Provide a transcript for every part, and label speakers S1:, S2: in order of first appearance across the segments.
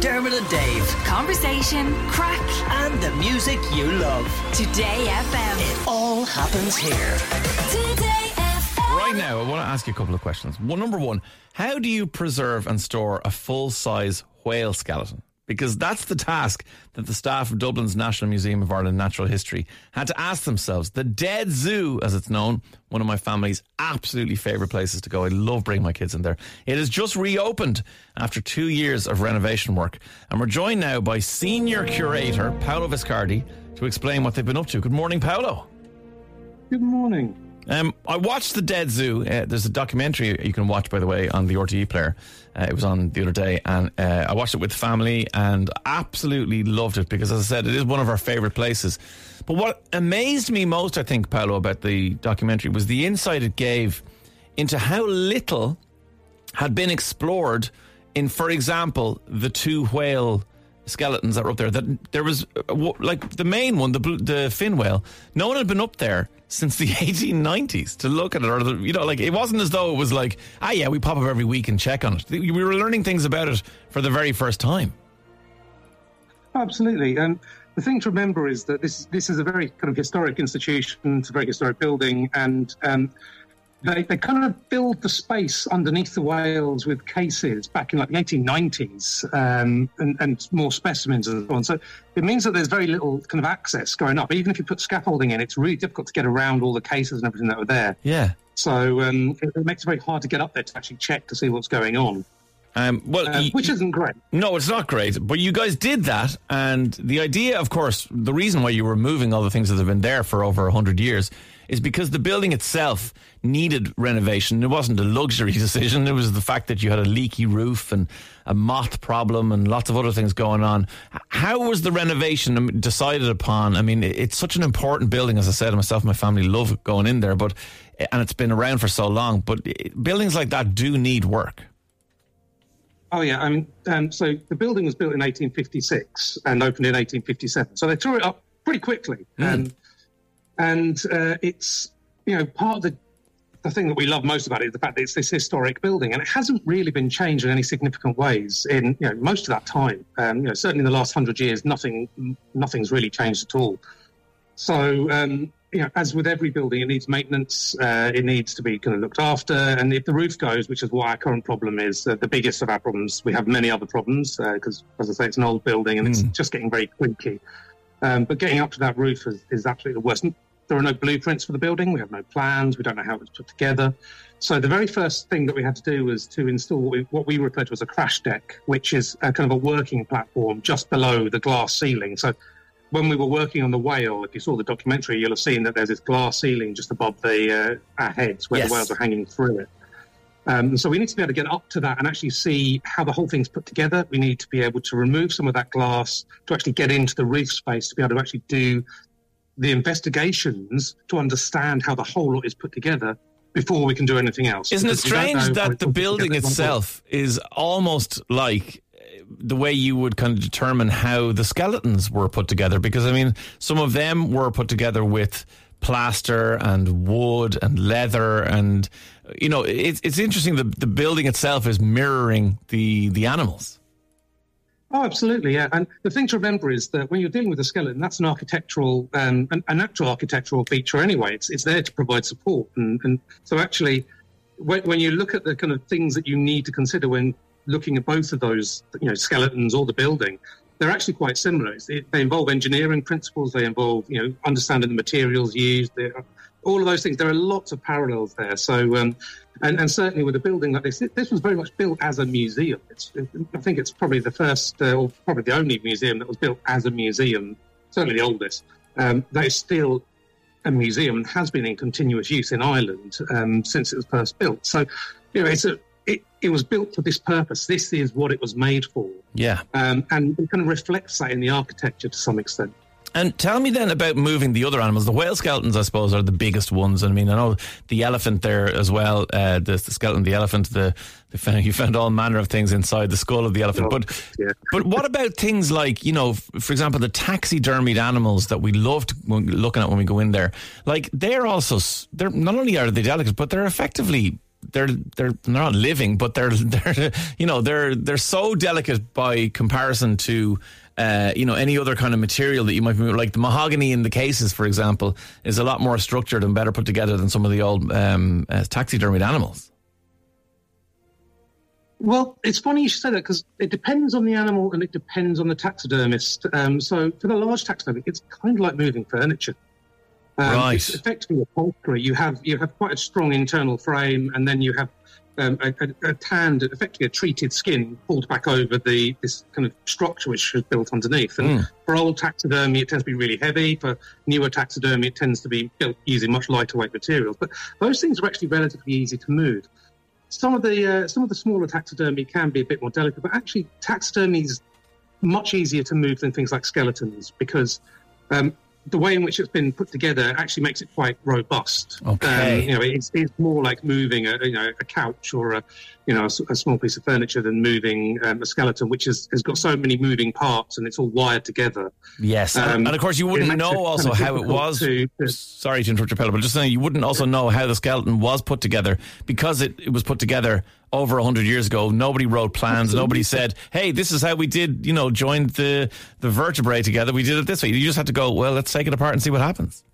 S1: Dermot and Dave.
S2: Conversation, crack,
S1: And the music you love.
S2: Today FM.
S1: It all happens here.
S2: Today FM.
S3: Right now, I want to ask you a couple of questions. Well, number one, how do you preserve and store a full size whale skeleton? Because that's the task that the staff of Dublin's National Museum of Art and Natural History had to ask themselves. The Dead Zoo, as it's known, one of my family's absolutely favourite places to go. I love bringing my kids in there. It has just reopened after two years of renovation work. And we're joined now by senior curator Paolo Viscardi to explain what they've been up to. Good morning, Paolo.
S4: Good morning.
S3: Um, I watched The Dead Zoo. Uh, there's a documentary you can watch, by the way, on the RTE player. Uh, it was on the other day, and uh, I watched it with family and absolutely loved it because, as I said, it is one of our favourite places. But what amazed me most, I think, Paolo, about the documentary was the insight it gave into how little had been explored in, for example, the two whale skeletons that were up there. That there was uh, like the main one, the the fin whale. No one had been up there since the 1890s to look at it, or the, you know, like it wasn't as though it was like, ah, yeah, we pop up every week and check on it. We were learning things about it for the very first time.
S4: Absolutely. And the thing to remember is that this this is a very kind of historic institution. It's a very historic building, and um, they they kind of filled the space underneath the whales with cases back in like the 1890s, um, and, and more specimens and so on. So it means that there's very little kind of access going up. Even if you put scaffolding in, it's really difficult to get around all the cases and everything that were there.
S3: Yeah.
S4: So um, it, it makes it very hard to get up there to actually check to see what's going on,
S3: Um, well,
S4: um, which isn't great.
S3: No, it's not great. But you guys did that. And the idea, of course, the reason why you were moving all the things that have been there for over 100 years is because the building itself needed renovation. It wasn't a luxury decision. It was the fact that you had a leaky roof and a moth problem and lots of other things going on. How was the renovation um, decided upon? I mean, it's such an important building. As I said, myself and my family love going in there, but and it's been around for so long. But buildings like that do need work.
S4: Oh yeah, I mean, um, so the building was built in 1856 and opened in 1857. So they tore it up pretty quickly, um, and uh, it's you know part of the the thing that we love most about it is the fact that it's this historic building, and it hasn't really been changed in any significant ways in you know most of that time. Um, you know, certainly in the last hundred years, nothing nothing's really changed at all. So, um, you know, as with every building, it needs maintenance. Uh, it needs to be kind of looked after. And if the roof goes, which is what our current problem is, uh, the biggest of our problems, we have many other problems because, as I say, it's an old building and it's just getting very creaky. Um, but getting up to that roof is, is absolutely the worst. There are no blueprints for the building. We have no plans. We don't know how it was put together. So the very first thing that we had to do was to install what we, what we refer to as a crash deck, which is a kind of a working platform just below the glass ceiling. So when we were working on the whale, if you saw the documentary, you'll have seen that there's this glass ceiling just above the uh, our heads where
S3: Yes.
S4: the whales are hanging through it. Um, so we need to be able to get up to that and actually see how the whole thing's put together. We need to be able to remove some of that glass to actually get into the reef space to be able to actually do the investigations to understand how the whole lot is put together before we can do anything else.
S3: Isn't it strange that the building itself is almost like uh, the way you would kind of determine how the skeletons were put together? Because, I mean, some of them were put together with plaster and wood and leather and you know it's it's interesting the the building itself is mirroring the the animals
S4: Oh, absolutely, yeah. And the thing to remember is that when you're dealing with a skeleton, that's an architectural, um, an, a natural architectural feature anyway. It's it's there to provide support, and, and so actually, when, when you look at the kind of things that you need to consider when looking at both of those, you know, skeletons or the building, they're actually quite similar. It, they involve engineering principles. They involve, you know, understanding the materials used. They, all of those things. There are lots of parallels there. So, um, and, and certainly with a building like this, this was very much built as a museum. It's, I think it's probably the first, uh, or probably the only museum that was built as a museum. Certainly the oldest. Um, that is still a museum and has been in continuous use in Ireland um, since it was first built. So, you know, it's a, it, it was built for this purpose. This is what it was made for,
S3: yeah
S4: um, and it kind of reflects that in the architecture to some extent.
S3: And tell me then about moving the other animals. The whale skeletons, I suppose, are the biggest ones. I mean, I know the elephant there as well. Uh, the, the skeleton, the elephant. The, the found, you found all manner of things inside the skull of the elephant.
S4: Oh,
S3: but
S4: yeah.
S3: but what about things like you know, f- for example, the taxidermied animals that we loved when, looking at when we go in there? Like they're also they're not only are they delicate, but they're effectively they're they're they're not living, but they're they're you know they're they're so delicate by comparison to. Uh, you know any other kind of material that you might move, like the mahogany in the cases, for example, is a lot more structured and better put together than some of the old um, uh, taxidermied animals.
S4: Well, it's funny you should say that because it depends on the animal and it depends on the taxidermist. Um, so for the large taxidermy, it's kind of like moving furniture. Um,
S3: Right.
S4: It's effectively upholstery. You have you have quite a strong internal frame, and then you have um, a, a, a tanned, effectively a treated skin pulled back over the this kind of structure which is built underneath. And for old taxidermy, it tends to be really heavy. For newer taxidermy, it tends to be built using much lighter weight materials. But those things are actually relatively easy to move. Some of the uh, some of the smaller taxidermy can be a bit more delicate, but actually taxidermy is much easier to move than things like skeletons because um, the way in which it's been put together actually makes it quite robust.
S3: Okay.
S4: Um, you know, it's, it's more like moving a you know a couch or a you know a small piece of furniture than moving um, a skeleton, which is, has got so many moving parts and it's all wired together.
S3: Yes, and,
S4: Um,
S3: and of course you wouldn't know
S4: kind
S3: also
S4: of
S3: how it was.
S4: to- to-
S3: Sorry to interrupt your Paolo, but just saying you wouldn't also know how the skeleton was put together because it, it was put together over hundred years ago. Nobody wrote plans. Nobody said, "Hey, this is how we did." You know, joined the the vertebrae together. We did it this way. You just had to go. Well, let's take it apart and see what happens.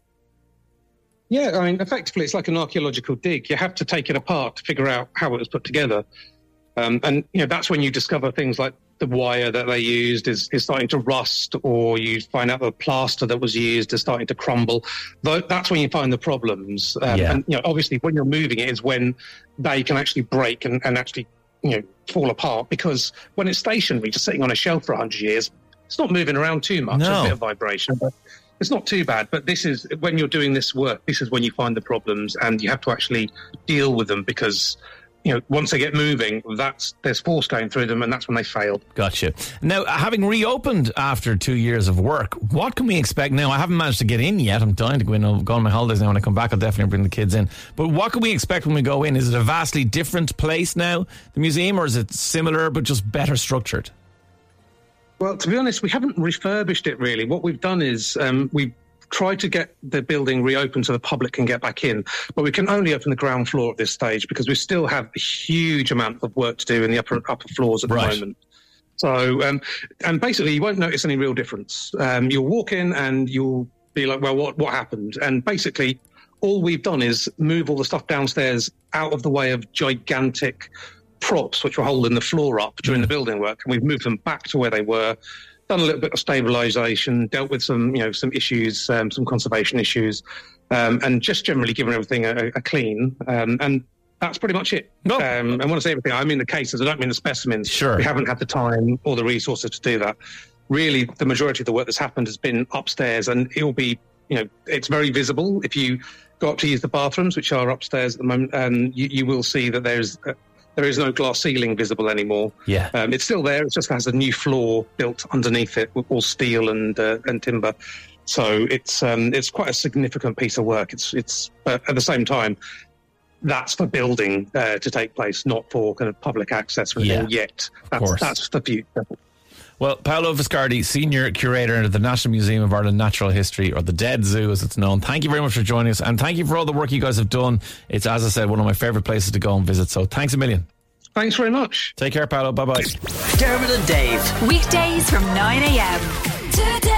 S4: Yeah, I mean, effectively, it's like an archaeological dig. You have to take it apart to figure out how it was put together. Um, and, you know, that's when you discover things like the wire that they used is, is starting to rust, or you find out the plaster that was used is starting to crumble. That's when you find the problems. Um,
S3: Yeah.
S4: And, you know, obviously, when you're moving it is when they can actually break and, and actually, you know, fall apart. Because when it's stationary, just sitting on a shelf for 100 years, it's not moving around too much.
S3: No.
S4: a bit of vibration. But it's not too bad, but this is when you're doing this work. This is when you find the problems, and you have to actually deal with them because you know once they get moving, that's there's force going through them, and that's when they fail.
S3: Gotcha. Now, having reopened after two years of work, what can we expect now? I haven't managed to get in yet. I'm dying to go in. I'll go on my holidays now. When I come back, I'll definitely bring the kids in. But what can we expect when we go in? Is it a vastly different place now, the museum, or is it similar but just better structured?
S4: Well, to be honest, we haven't refurbished it really. What we've done is um, we've tried to get the building reopened so the public can get back in, but we can only open the ground floor at this stage because we still have a huge amount of work to do in the upper upper floors at
S3: Right.
S4: the moment. So, um, and basically, you won't notice any real difference. Um, you'll walk in and you'll be like, "Well, what what happened?" And basically, all we've done is move all the stuff downstairs out of the way of gigantic props which were holding the floor up during the building work, and we've moved them back to where they were. Done a little bit of stabilisation, dealt with some, you know, some issues, um, some conservation issues, um, and just generally given everything a, a clean. Um, and that's pretty much it.
S3: No.
S4: Um, and when I say everything, I mean the cases. I don't mean the specimens.
S3: Sure.
S4: We haven't had the time or the resources to do that. Really, the majority of the work that's happened has been upstairs, and it will be, you know, it's very visible. If you go up to use the bathrooms, which are upstairs at the moment, and you, you will see that there's there is no glass ceiling visible anymore.
S3: Yeah.
S4: Um, it's still there. It just has a new floor built underneath it, all steel and uh, and timber. So it's um, it's quite a significant piece of work. It's it's at the same time, that's for building uh, to take place, not for kind of public access
S3: Yeah.
S4: yet. That's that's the future.
S3: Well, Paolo Viscardi, Senior Curator at the National Museum of Art and Natural History, or the Dead Zoo as it's known. Thank you very much for joining us, and thank you for all the work you guys have done. It's, as I said, one of my favourite places to go and visit, so thanks a million.
S4: Thanks very much.
S3: Take care, Paolo. Bye bye.
S1: Dermot and Dave.
S2: Weekdays from 9 a.m.
S5: Today